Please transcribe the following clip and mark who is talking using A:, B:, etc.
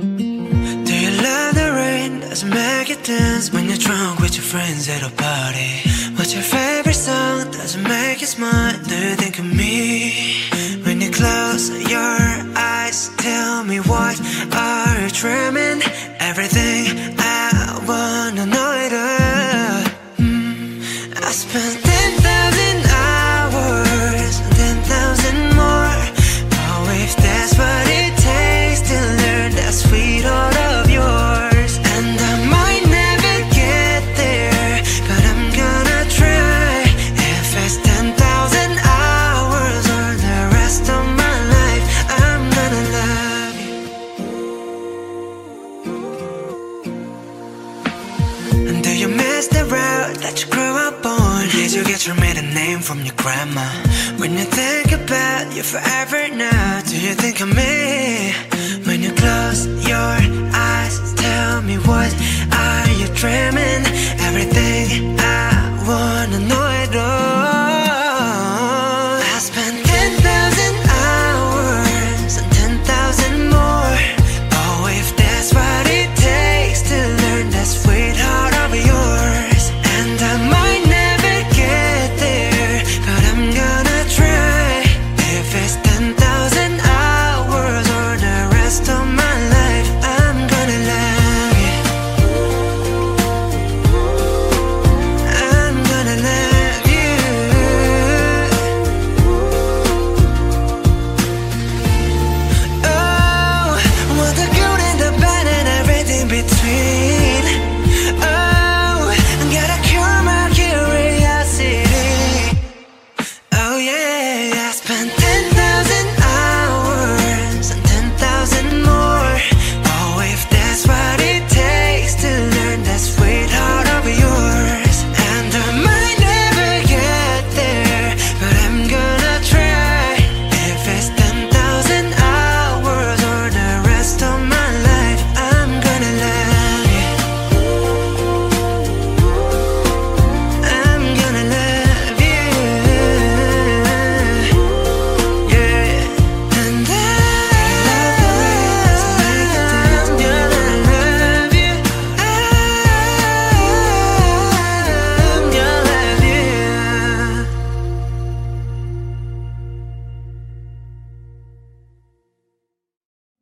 A: Do you love the rain? Does it make you dance when you're drunk with your friends at a party? What's your favorite song? Does it make you smile? Do you think of me? When you close your eyes, tell me what are you dreaming? Everything I wanna know miss the road that you grew up on? Did you get your maiden name from your grandma? When you think about you forever now, do you think of me? When you close your eyes, tell me what are you dreaming? Everything I